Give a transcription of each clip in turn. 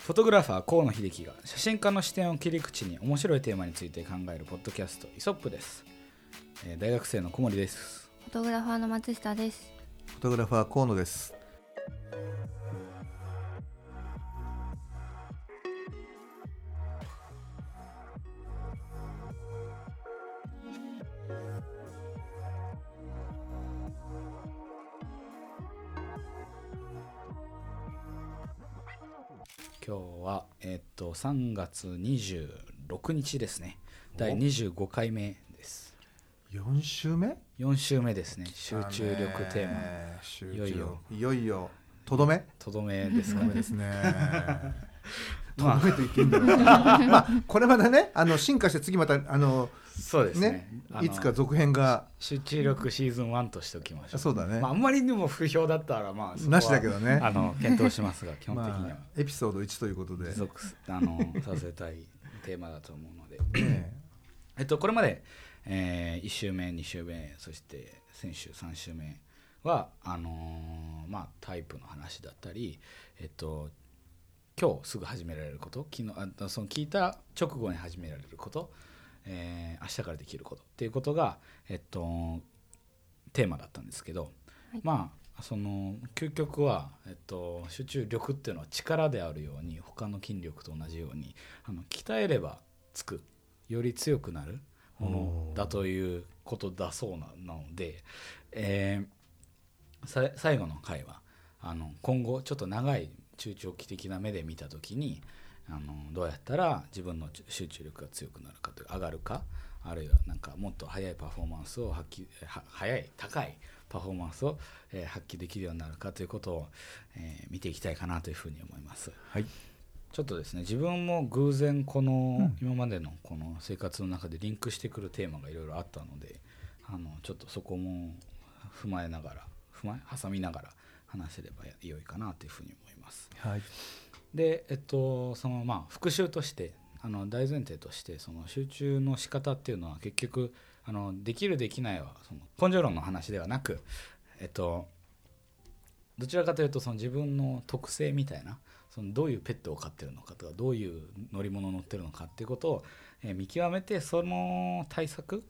フォトグラファー河野秀樹が写真家の視点を切り口に面白いテーマについて考えるポッドキャストイソップです、えー大学生の小森ですフォトグラファーの松下です。フォトグラファー河野です。と3月26日ですね。第25回目です。4週目？4週目ですね。集中力テーマ。いよいよ。いよいよ。とどめ？とどめですかねとどめですね。と まあ。どめと言っていいんだろう。まあこれまたねあの進化して次またあのそうですね。いつか続編が。集中力シーズン1としておきましょう。そうだね。まあ、あんまりにも不評だったらまあなしだけどね。あの検討しますが基本的には、まあエピソード1ということで。持続すあのさせたいテーマだと思うので、ねえ。っと、これまで、え1週目2週目そして先週3週目はあのーまあ、タイプの話だったり、えっと、今日すぐ始められること昨日あその聞いた直後に始められること、えー明日からできることっていうことが、えっと、テーマだったんですけど、はい。まあその究極は、えっと、集中力っていうのは力であるように他の筋力と同じようにあの鍛えればつくより強くなるものだということだそうななので、えーさ最後の回はあの今後ちょっと長い中長期的な目で見た時にあのどうやったら自分の集中力が強くなるかというか上がるかあるいはなんかもっと速いパフォーマンスを発揮は速い高いパフォーマンスを、えー発揮できるようになるかということを、えー見ていきたいかなというふうに思います。はいちょっとですね自分も偶然このうん今までのこの生活の中でリンクしてくるテーマがいろいろあったのであのちょっとそこも踏まえながら踏まえ挟みながら話せれば良いかなというふうに思います。はいでえっとそのまあ復習としてあの大前提としてその集中の仕方っていうのは結局あのできるできないはその根性論の話ではなくえっとどちらかというとその自分の特性みたいなそのどういうペットを飼ってるのかとかどういう乗り物を乗ってるのかっていうことを、えー見極めてその対策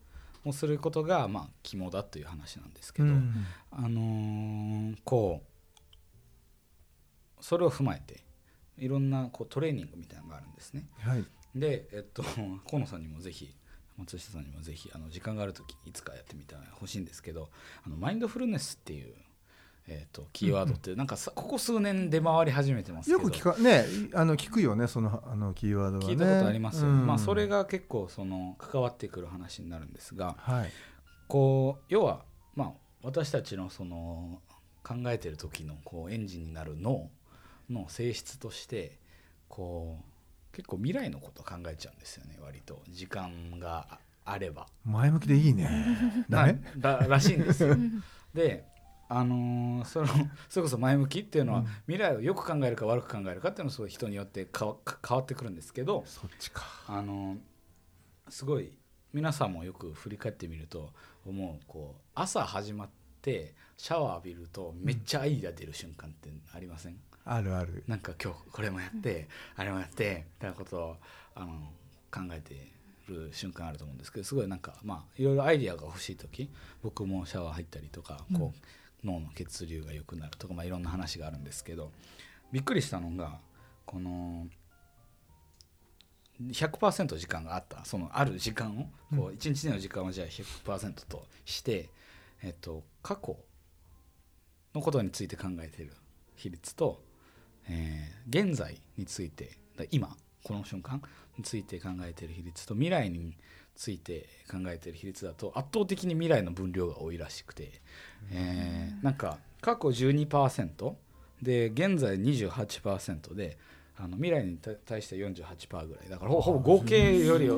をすることがまあ肝だという話なんですけど、うんあのーこうそれを踏まえていろんなこうトレーニングみたいなのがあるんですね。はい。で、えっと、河野さんにもぜひ松下さんにもぜひあの時間がある時いつかやってみてほしいんですけどあのマインドフルネスっていう、えっと、キーワードってなんかさここ数年出回り始めてますよく聞かねあの聞くよねそのあのキーワードはね。聞いたことありますよ、うん。まあ、それが結構その関わってくる話になるんですがはい。こう要は、まあ、私たちのその考えてる時のこうエンジンになる脳の性質としてこう結構未来のこと考えちゃうんですよね割と。時間があれば。前向きでいいね。ダメ？なららしいんですよ。であのーそのそれこそ前向きっていうのは、うん。未来をよく考えるか悪く考えるかっていうのはすごい人によって変わってくるんですけど、そっちか。あのすごい皆さんもよく振り返ってみると思うこう朝始まってシャワー浴びるとめっちゃアイデア出る瞬間ってありません、あるある。なんか今日これもやってあれもやってみたいなことをあの考えてる瞬間あると思うんですけどすごいなんかまあいろいろアイデアが欲しい時僕もシャワー入ったりとかこう、脳の血流が良くなるとか、まあ、いろんな話があるんですけどびっくりしたのがこの100%時間があったそのある時間をこう一日の時間をじゃあ100%として、えっと、過去のことについて考えている比率と、えー現在についてだ今この瞬間について考えている比率と未来について考えている比率だと圧倒的に未来の分量が多いらしくて、えーなんか過去12%で現在28%であの未来に対対して48%ぐらい。だからほほぼ合計より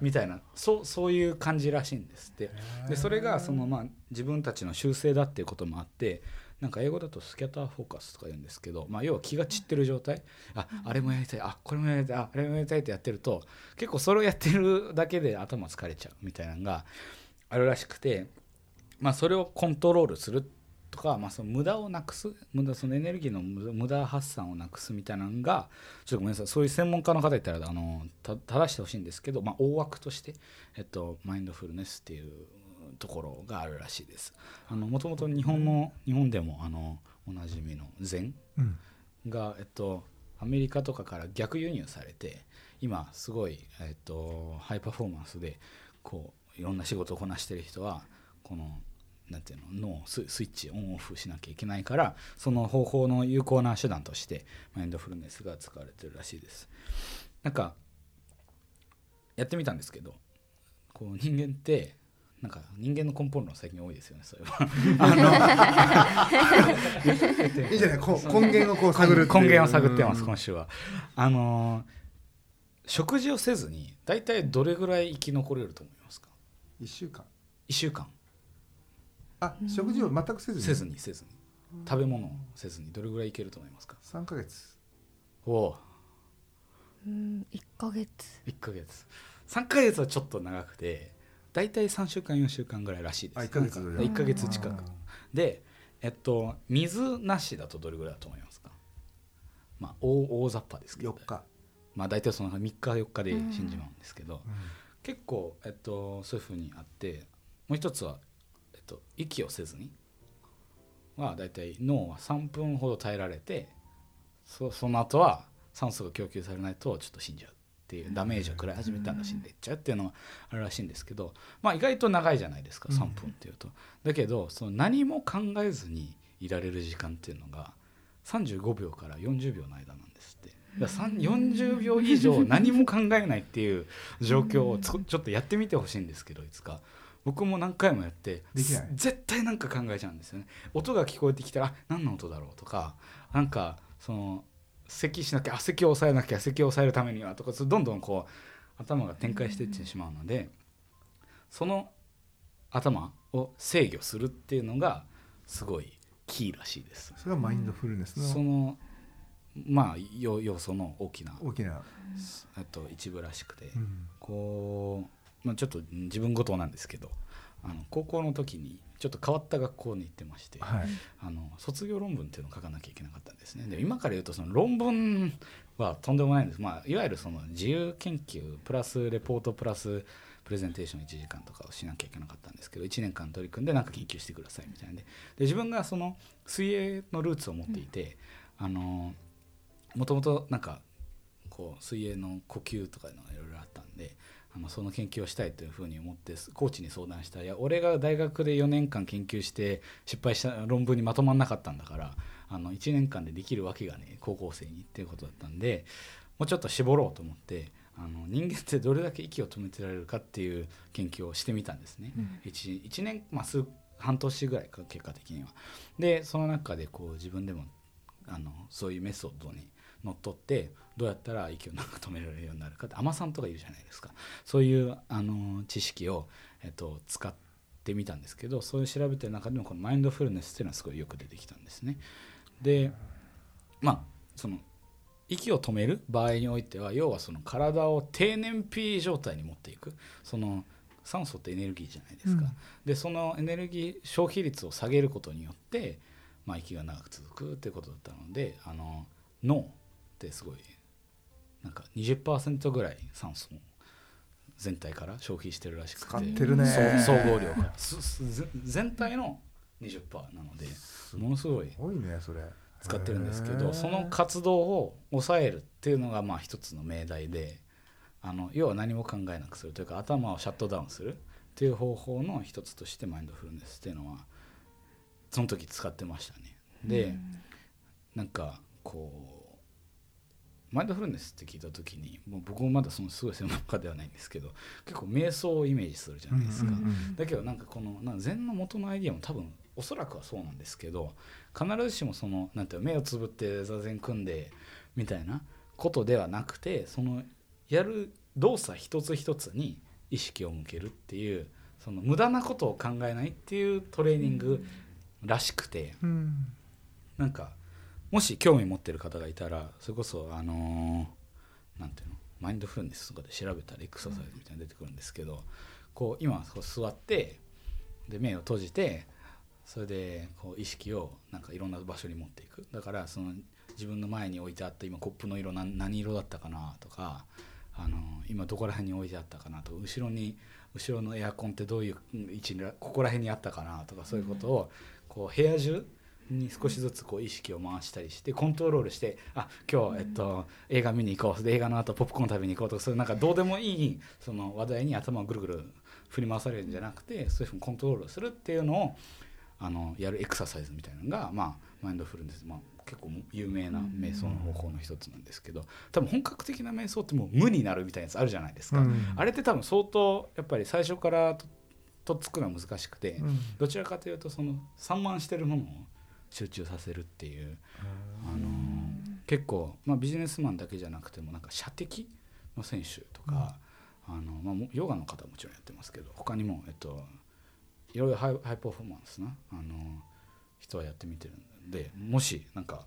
みたいな。そうそういう感じらしいんですって。でそれがそのまあ自分たちの習性だっていうこともあってなんか英語だとスキャターフォーカスとか言うんですけど、まあ、要は気が散ってる状態。ああれもやりたい。あこれもやりたい。ああれもやりたいってやってると結構それをやってるだけで頭疲れちゃうみたいなのがあるらしくて、まあ、それをコントロールするとか、まあ、その無駄をなくす無駄そのエネルギーの無駄発散をなくすみたいなのがちょっとごめんなさいそういう専門家の方いたらあのた正してほしいんですけど、まあ、大枠として、えっと、マインドフルネスっていうところがあるらしいです。あのもともと日本の日本でもあのおなじみの禅うんが、えっと、アメリカとかから逆輸入されて今すごい、えっと、ハイパフォーマンスでこういろんな仕事をこなしてる人はこのなんていうの脳ススイッチオンオフしなきゃいけないからその方法の有効な手段としてマインドフルネスが使われてるらしいです。なんかやってみたんですけどこう人間ってなんか人間の根本論最近多いですよね。それは。いいじゃない根源をこう探る根源を探ってますうん今週は。あのー食事をせずに大体どれぐらい生き残れると思いますか？一週間。1週間あ食事を全くせずに？せずにせずに。食べ物をせずに。どれぐらいいけると思いますか？三ヶ月。おお。うん1ヶ月。1ヶ月。3ヶ月はちょっと長くて大体3週間4週間ぐらいらしいです。あ一ヶ月なんか1ヶ月近く。でえっと水なしだとどれぐらいだと思いますか？まあ大大雑把ですけど。4日。まあ大体その3日4日で死んじまうんですけど、結構、えっと、そういうふうにあってもう一つは、と、息をせずには大体脳は3分ほど耐えられてそその後は酸素が供給されないとちょっと死んじゃうっていうダメージを食らい始めたら死んでいっちゃうっていうのがあるらしいんですけど、まあ、意外と長いじゃないですか3分っていうと。だけどその何も考えずにいられる時間っていうのが35秒から40秒の間なんですって。だから3 40秒以上何も考えないっていう状況をちょっとやってみてほしいんですけどいつか僕も何回もやって絶対なんか考えちゃうんですよね。音が聞こえてきたらあ何の音だろうとかなんかその咳しなきゃあ咳を抑えなきゃ咳を抑えるためにはとかどんどんこう頭が展開していってしまうのでその頭を制御するっていうのがすごいキーらしいです。それがマインドフルネスのそのまあ要要素の大きな大きな、あと一部らしくて、うん。こう、まあ、ちょっと自分事なんですけどあの高校の時にちょっと変わった学校に行ってまして、はい。あの卒業論文っていうのを書かなきゃいけなかったんですね。で今から言うとその論文はとんでもないんです、まあ、いわゆるその自由研究プラスレポートプラスプレゼンテーション1時間とかをしなきゃいけなかったんですけど1年間取り組んで何か研究してくださいみたいなんでで自分がその水泳のルーツを持っていて、あのもともとなんかこう水泳の呼吸とかいうのがいろいろあったんであのその研究をしたいというふうに思ってコーチに相談したら「いや俺が大学で4年間研究して失敗した論文にまとまんなかったんだからあの1年間でできるわけがね高校生にっていうことだったんでもうちょっと絞ろうと思ってあの人間ってどれだけ息を止めてられるかっていう研究をしてみたんですね。1, 一年、まあ、数半年ぐらいか結果的には。でその中でこう自分でもあのそういうメソッドにのっとってどうやったら息をなんか止められるようになるかって海女さんとかいるじゃないですか。そういうあの知識を、えっと、使ってみたんですけどそういう調べてる中でもこのマインドフルネスっていうのはすごいよく出てきたんですね。でまあその息を止める場合においては要はその体を低燃費状態に持っていく。その酸素ってエネルギーじゃないですか、うん。でそのエネルギー消費率を下げることによって、まあ、息が長く続くっていうことだったのであの脳ってすごいなんか20%ぐらい酸素を全体から消費してるらしくて。使ってるね。総合量が全体の20%なのでものすごい多いねそれ。使ってるんですけどその活動を抑えるっていうのがまあ一つの命題であの要は何も考えなくするというか頭をシャットダウンするっていう方法の一つとしてマインドフルネスっていうのはその時使ってましたね。で、なんかこうマインドフルネスって聞いた時にもう僕もまだそのすごい専門家ではないんですけど結構瞑想をイメージするじゃないですか。だけどなんかこのな禅の元のアイディアも多分おそらくはそうなんですけど必ずしもそのなんていうの目をつぶって座禅組んでみたいなことではなくてそのやる動作一つ一つに意識を向けるっていうその無駄なことを考えないっていうトレーニングらしくてうん。なんかもし興味持ってる方がいたらそれこそあのーなんていうのマインドフルネスとかで調べたらエクササイズみたいなの出てくるんですけどこう今こう座ってで目を閉じてそれでこう意識をなんかいろんな場所に持っていく。だからその自分の前に置いてあった今コップの色何色だったかなとかあの今どこら辺に置いてあったかなとか後ろに後ろのエアコンってどういう位置にここら辺にあったかなとかそういうことをこう部屋中に少しずつこう意識を回したりしてコントロールしてあ今日、えっと、映画見に行こう。で映画の後ポップコーン食べに行こうとかそういうなんかどうでもいいその話題に頭をぐるぐる振り回されるんじゃなくてそういうふうにコントロールするっていうのをあのやるエクササイズみたいなのが、まあ、マインドフルネス、まあ、結構有名な瞑想の方法の一つなんですけど多分本格的な瞑想ってもう無になるみたいなやつあるじゃないですか、うん。あれって多分相当やっぱり最初からととっつくのは難しくて、うん。どちらかというとその散漫してるものを集中させるっていう、あの結構、まあ、ビジネスマンだけじゃなくてもなんか射的の選手とか、あのまあ、もヨガの方はもちろんやってますけど他にも、えっと、いろいろハイハイパフォーマンスなあの人はやってみてるんでもしなんか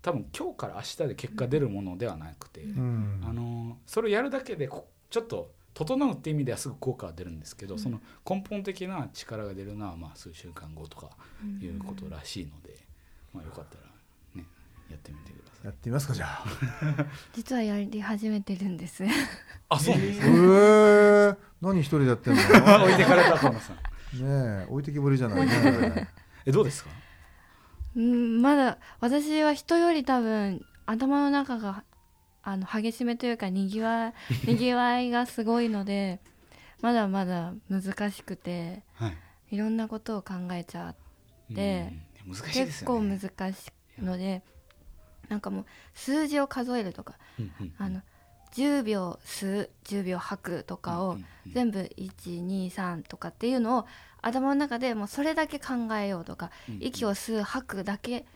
多分今日から明日で結果出るものではなくて、うん。あのそれをやるだけでこちょっと整うっていう意味ではすぐ効果が出るんですけど、その根本的な力が出るのはまあ数週間後とかいうことらしいので、まあ、よかったらねやってみてください。やってみますかじゃあ。実はやり始めてるんです。あそうなんですえー、何一人でやってんの？ね 置いてかれた河野さん。え置いてきぼりじゃないね えどうですか？うんまだ私は人より多分頭の中があの激しめというかにぎわ にぎわいがすごいのでまだまだ難しくてはい。いろんなことを考えちゃうでうん難しいです結構。難しいのでなんかもう数字を数えるとかうんうんあの10秒吸う10秒吐くとかを全部123とかっていうのを頭の中でもうそれだけ考えようとかうんうん息を吸う吐くだけ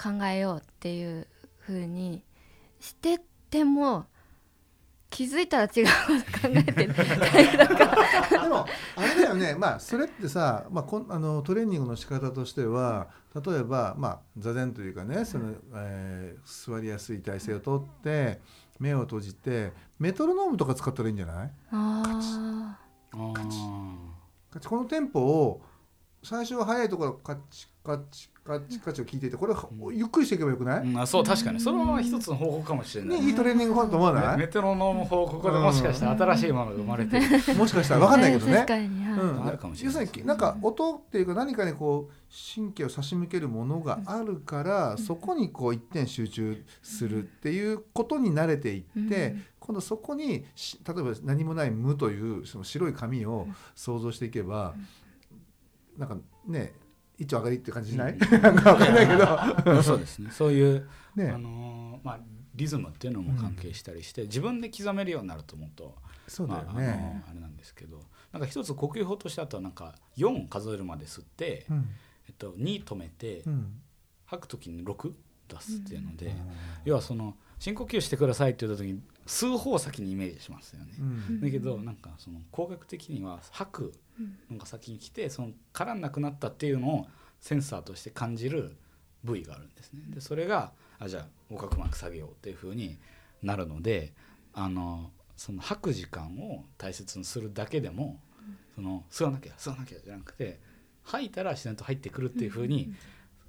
考えようっていう風にしてっても気づいたら違うこと考えてる。でもあれだよね。まあそれってさ、まあ、こんあのトレーニングの仕方としては例えば、まあ、座禅というかねその、えー座りやすい体勢をとって目を閉じてメトロノームとか使ったらいいんじゃない？ああー。カチ。このテンポを最初は速いところカチカチカチカチを聞いていてこれをゆっくりしていけばよくない、うんあそう確かに。それは一つの方法かもしれない。ね、いいトレーニング法だと思わないメトロノーム法ここでもしかしたら新しいものが生まれて。る。もしかしたあら分かんないけどね。確。かに、はい。うん、あるかもしれない。要するになんか音っていうか何かにこう神経を差し向けるものがあるから、そこにこう一点集中するっていうことに慣れていって、うん。今度そこにし例えば何もない無というその白い紙を想像していけば、なんかね一丁上がりっていう感じしない、なんか分かんないけど。そうですね。そういうね。あのーまあリズムっていうのも関係したりして、自分で刻めるようになると思うと、そうだよまああれなんですけど、なんか一つ呼吸法としてあとはなんか4数えるまで吸って、うん。えっと2止めて、うん。吐く時に6出すっていうので、要はその深呼吸してくださいって言った時に吸う方を先にイメージしますよね。うんだけどなんかその工学的には吐くのが先に来てそのからんなくなったっていうのをセンサーとして感じる部位があるんですね。でそれがあじゃあ横隔膜下げようっていう風になるのであのその吐く時間を大切にするだけでもその吸わなきゃ吸わなきゃじゃなくて吐いたら自然と入ってくるっていう風に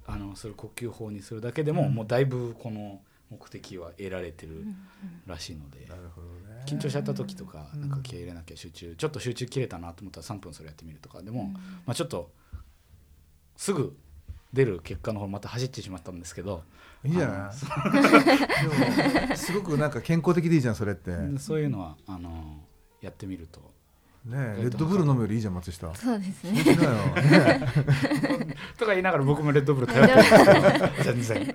あのそれ呼吸法にするだけでももうだいぶこの目的は得られてるらしいので。なるほどね。緊張しちゃった時とかうんなんか気合い入れなきゃ集中ちょっと集中切れたなと思ったら3分それやってみるとかでも、まあ、ちょっとすぐ出る結果の方また走ってしまったんですけどいいじゃない？すごくなんか健康的でいいじゃんそれって。ねそういうのはあのやってみるとえレッドブル飲むよりいいじゃん松下。そうですね。とか言いながら僕もレッドブル頼ってます。全然。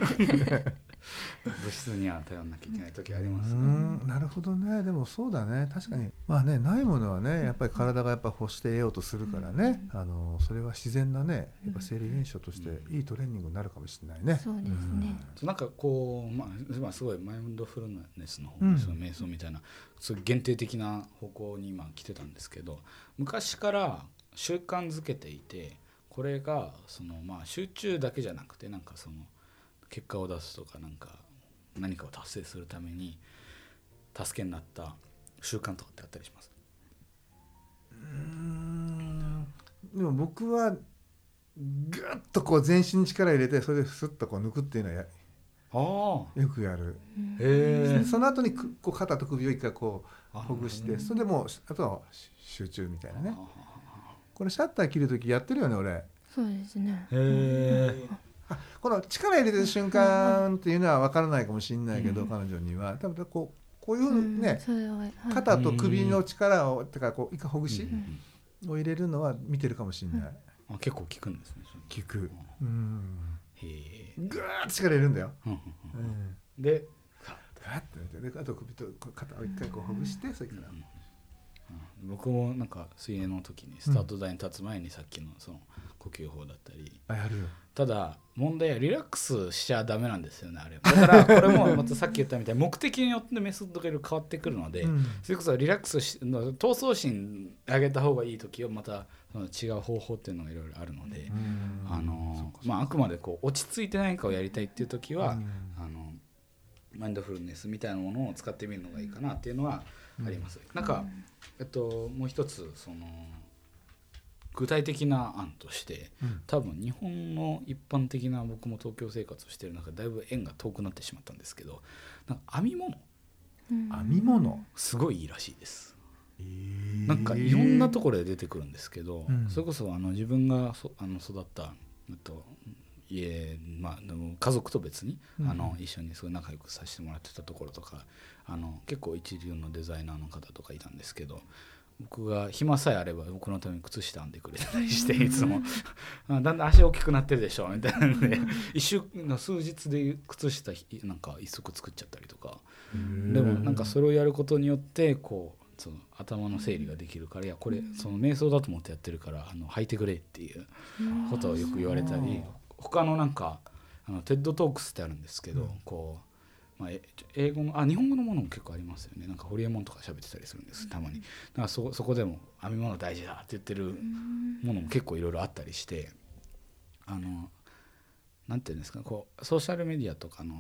物質には頼んなきゃいけない時ありますうねんなるほどね。でもそうだね。確かに。まあねないものはねやっぱり体がやっぱ欲して得ようとするからね、あのそれは自然なねやっぱ生理現象としていいトレーニングになるかもしれないね。そうですね。なんかこう、まあまあ、すごいマインドフルネスの方、うん。その瞑想みたいなすごい限定的な方向に今来てたんですけど昔から習慣づけていてこれがその、まあ、集中だけじゃなくてなんかその結果を出すとかなんか何かを達成するために助けになった習慣とかってあったりします？うん。でも僕はぐっとこう全身に力入れてそれでスッとこう抜くっていうのはやよくやる、へえ。その後にくこう肩と首を一回こうあほぐしてそれでもうあとは集中みたいなね。あこれシャッター切る時やってるよね俺。そうですね。へえ。この力入れてる瞬間っていうのは分からないかもしれないけど、うん。彼女には。多分こうこういうね、肩と首の力をてかこう一回ほぐしうん。を入れるのは見てるかもしれない、あ結構効くんですね効く。うん。へえぐーっと力入れるんだよ、うんでガーッてやってであと首と肩を一回こうほぐしてそれから、うん僕もなんか水泳の時にスタート台に立つ前にさっきのその呼吸法だったりあやるよ。ただ問題はリラックスしちゃダメなんですよねあれ。だからこれもまたさっき言ったみたいに目的によってメソッドがいろいろ変わってくるので、うん。それこそリラックスし闘争心上げた方がいい時はまたその違う方法っていうのがいろいろあるので、うん。あのまあ、あくまでこう落ち着いて何かをやりたいっていう時は、うんあのマインドフルネスみたいなものを使ってみるのがいいかなっていうのはあります。なんか、えっと、もう一つその具体的な案としてうん。多分日本の一般的な僕も東京生活をしてる中でだいぶ縁が遠くなってしまったんですけどなんか編み物。うん。編み物、すごいいいらしいです。えー。なんかいろんなところで出てくるんですけど、うん。それこそあの自分がそあの育った、えっと、家、まあ、でも家族と別に、うん。あの一緒にすごい仲良くさせてもらってたところとかあの結構一流のデザイナーの方とかいたんですけど僕が暇さえあれば僕のために靴下編んでくれたりして いつも。あだんだん足大きくなってるでしょみたいなんで 一週の数日で靴下ひなんか一足作っちゃったりとか。でもなんかそれをやることによってこうその頭の整理ができるからいやこれその瞑想だと思ってやってるからあの履いてくれっていうことをよく言われたり他のなんかあの TED Talks ってあるんですけど、うん。こう、まあ、え英語のあ日本語のものも結構ありますよね。なんかホリエモンとか喋ってたりするんですたまに。だからそそこでも編み物大事だって言ってるものも結構いろいろあったりしてあのなんていうんですかこうソーシャルメディアとかの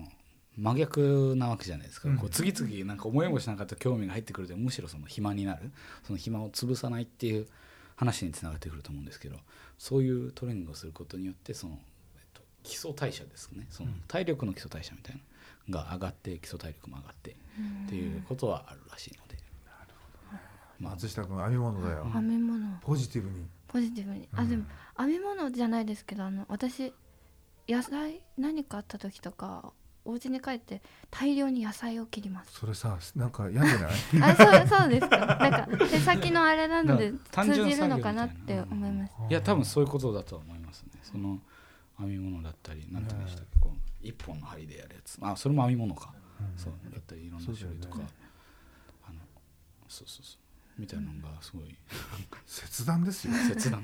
真逆なわけじゃないですか、うん。こう次々なんか思いもしなかった興味が入ってくるとむしろその暇になる。その暇を潰さないっていう話につながってくると思うんですけどそういうトレーニングをすることによってその、えっと、基礎代謝ですね。その体力の基礎代謝みたいなのが上がって基礎体力も上がってっていうことはあるらしいので。まあ松下君編み物だよ、編み物。ポジティブに。ポジティブに、うん。あでも編み物じゃないですけどあの私野菜何かあった時とかお家に帰って大量に野菜を切ります。それさなんか病んでない？あそうそうですか。なんか手先のあれなので通じるのかなって思います。いや多分そういうことだとは思いますね。その編み物だったりなんて言うんでしたっけこう一本の針でやるやつ。あそれも編み物か、そうだったりいろんな種類とか、あのそうそうそう。みたいなのがすごい。切断ですよ。切断？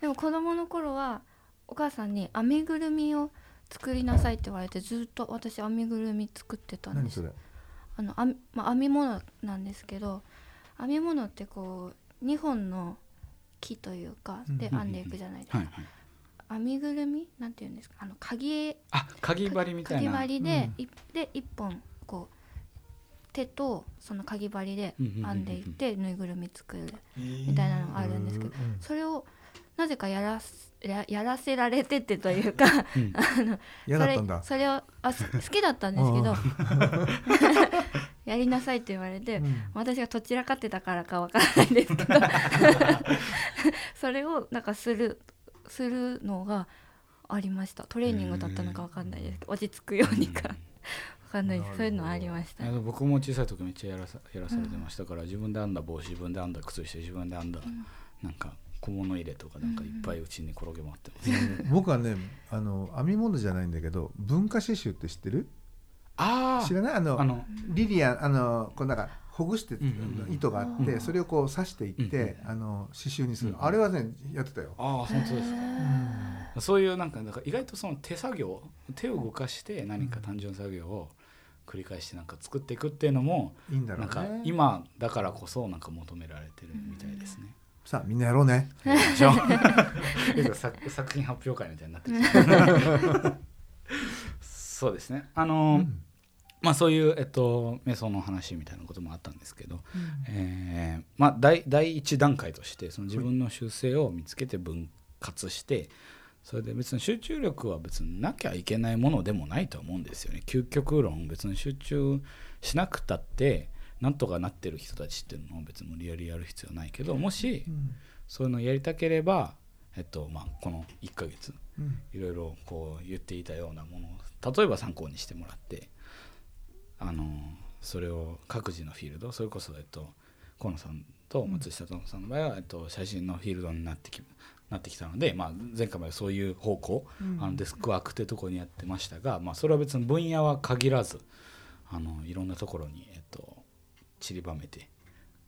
でも子供の頃はお母さんに編みぐるみを作りなさいって言われてずっと私編みぐるみ作ってたんです。何それ？あの編み,、まあ、編み物なんですけど編み物ってこう2本の木というかでうん。編んでいくじゃないですか、はいはい編みぐるみ？なんていうんですか？あの鍵あかぎ針みたい鍵な針で,、うん。いで1本こう手とその鍵針で編んでいってぬいぐるみ作るみたいなのがあるんですけどうんそれをなぜかやらすややらせられててというかうん。あのそれそれをあす好きだったんですけど やりなさいって言われて、うん。私がどちらかってたからかわからないんですけど。それをなんかするするのがありました。トレーニングだったのかわかんないですけど落ち着くようにか。わかんないです。そういうのありました。あの僕も小さい時めっちゃやらさやらされてました。から、自分で編んだ帽子自分で編んだ靴下自分で編んだ、なんか小物入れとかなんかいっぱいうちに転げ回ってます、僕はねあの編み物じゃないんだけど文化刺繍って知ってる？あ知らない？あのあのリリアンあのこうなんかほぐしてんうんうん。糸があって、うんそれをこう刺していって、あの刺繍にする、うんあれはねやってたよ、ああ本当ですか。へそういうなんかだから意外とその手作業手を動かして何か単純作業を繰り返してなんか作っていくっていうのもいいんだろなうんねか今だからこそなんか求められてるみたいですね。さあみんなやろうね。でしょ作作品発表会みたいになって そうですね。あの、まあそういう、えっと、瞑想の話みたいなこともあったんですけど、えーまあ、第第一段階としてその自分の習性を見つけて分割してそれで別に集中力は別になきゃいけないものでもないと思うんですよね。究極論別に集中しなくたってなんとかなってる人たちっていうのを別に無理やりやる必要はないけどもしうん。そういうのをやりたければ、えっとまあ、この1ヶ月うん。いろいろこう言っていたようなものを例えば参考にしてもらってあのそれを各自のフィールドそれこそ、えっと、河野さんと松下さんの場合は、えっと、写真のフィールドになってきなってきたので、まあ、前回までそういう方向、あのデスクワークってところにやってましたが、まあ、それは別に分野は限らずあのいろんなところに、えっと、散りばめて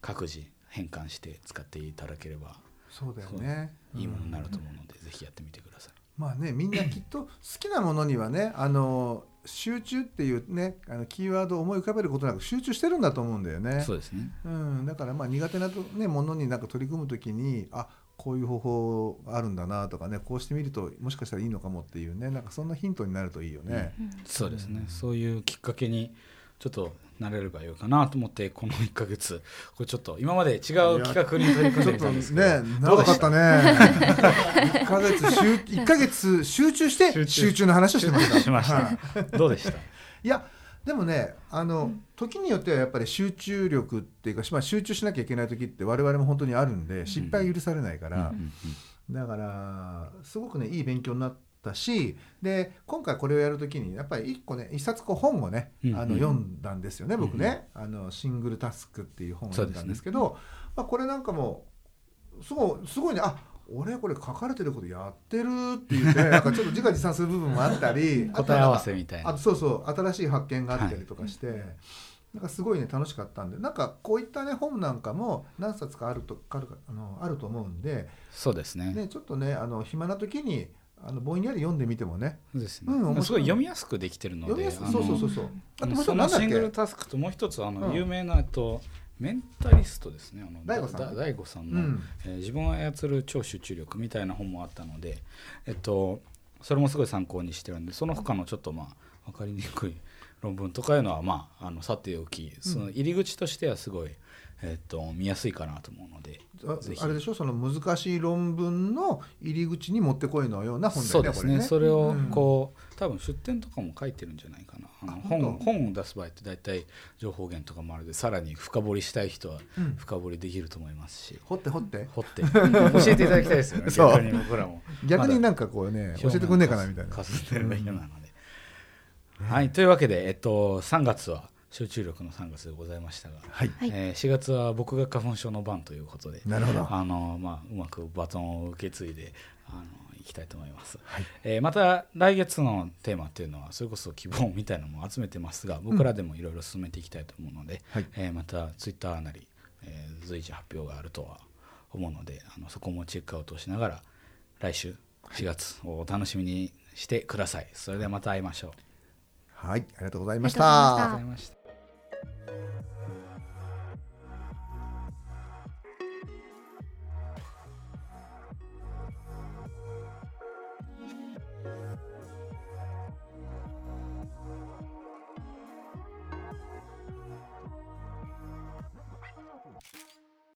各自変換して使っていただければそうだよね。いいものになるとうん思うので、ぜひやってみてください。まあねみんなきっと好きなものにはねあの集中っていうねあのキーワードを思い浮かべることなく集中してるんだと思うんだよね。そうですね。うん、だからまあ苦手なと、ね、ものになんか取り組むときにあこういう方法あるんだなとかねこうしてみるともしかしたらいいのかもっていうねなんかそんなヒントになるといいよね。そうですね、うん。そういうきっかけにちょっとなれればよいかなと思ってこの1か月。これちょっと今まで違う企画に取り組んでみたんですけど。ね長かったね。1ヶ月集 一ヶ月集中して集中。の話をしてました。はい。どうでした？いやでもねあの、時によってはやっぱり集中力っていうか、まあ、集中しなきゃいけない時って我々も本当にあるんで失敗が許されないから、だからすごくねいい勉強になったしで今回これをやる時にやっぱり一個ね一冊こう本をね、うんあの読んだんですよね、僕ね、あの「シングルタスク」っていう本を読んだんですけどまあ、これなんかもすごいすごいねあ俺これ書かれてることやってるって言って なんかちょっと自画自賛する部分もあったり答え合わせみたいな。あそうそう新しい発見があったりとかして、なんかすごいね楽しかったんでなんかこういったね本なんかも何冊かあるとあるかあのあると思うんで、そうですね。ね、ちょっとねあの暇な時にあのぼんやり読んでみてもね。そうですね、うんすごい読みやすくできてるので読みそうそうそうそう。あともう一つシングルタスクともう一つあの、うん。有名なとメンタリストですね。あの大悟さん。だ大悟さんの、うん。えー自分を操る超集中力みたいな本もあったので、えっと、それもすごい参考にしてるんでその他のちょっとまあ分かりにくい論文とかいうのはまああのさておきその入り口としてはすごい、えっと、見やすいかなと思うのであれでしょ？その難しい論文の入り口に持ってこいのような本だそうですね。よね。それをうん。こう、多分出典とかも書いてるんじゃないかな。あのあ本本。を出す場合って大体情報源とかもあるのでさらに深掘りしたい人はうん。深掘りできると思いますし、掘って掘って。掘って。教えていただきたいですよね 逆に僕らも。逆になんかこうね教えてくんねえかなみたいな。かすってるだけなので、はい。というわけで、えっと、3月は集中力の3月でございましたが、はい。はい。えー4月は僕が花粉症の番ということでなるほど。あの、まあ、うまくバトンを受け継いであのいきたいと思います、はい。えーまた来月のテーマっていうのはそれこそ希望みたいなのも集めてますが僕らでもいろいろ進めていきたいと思うので、はい。えーまたツイッターなり、えー随時発表があるとは思うのであのそこもチェックアウトしながら来週4月をお楽しみにしてください。それではまた会いましょうはいありがとうございました。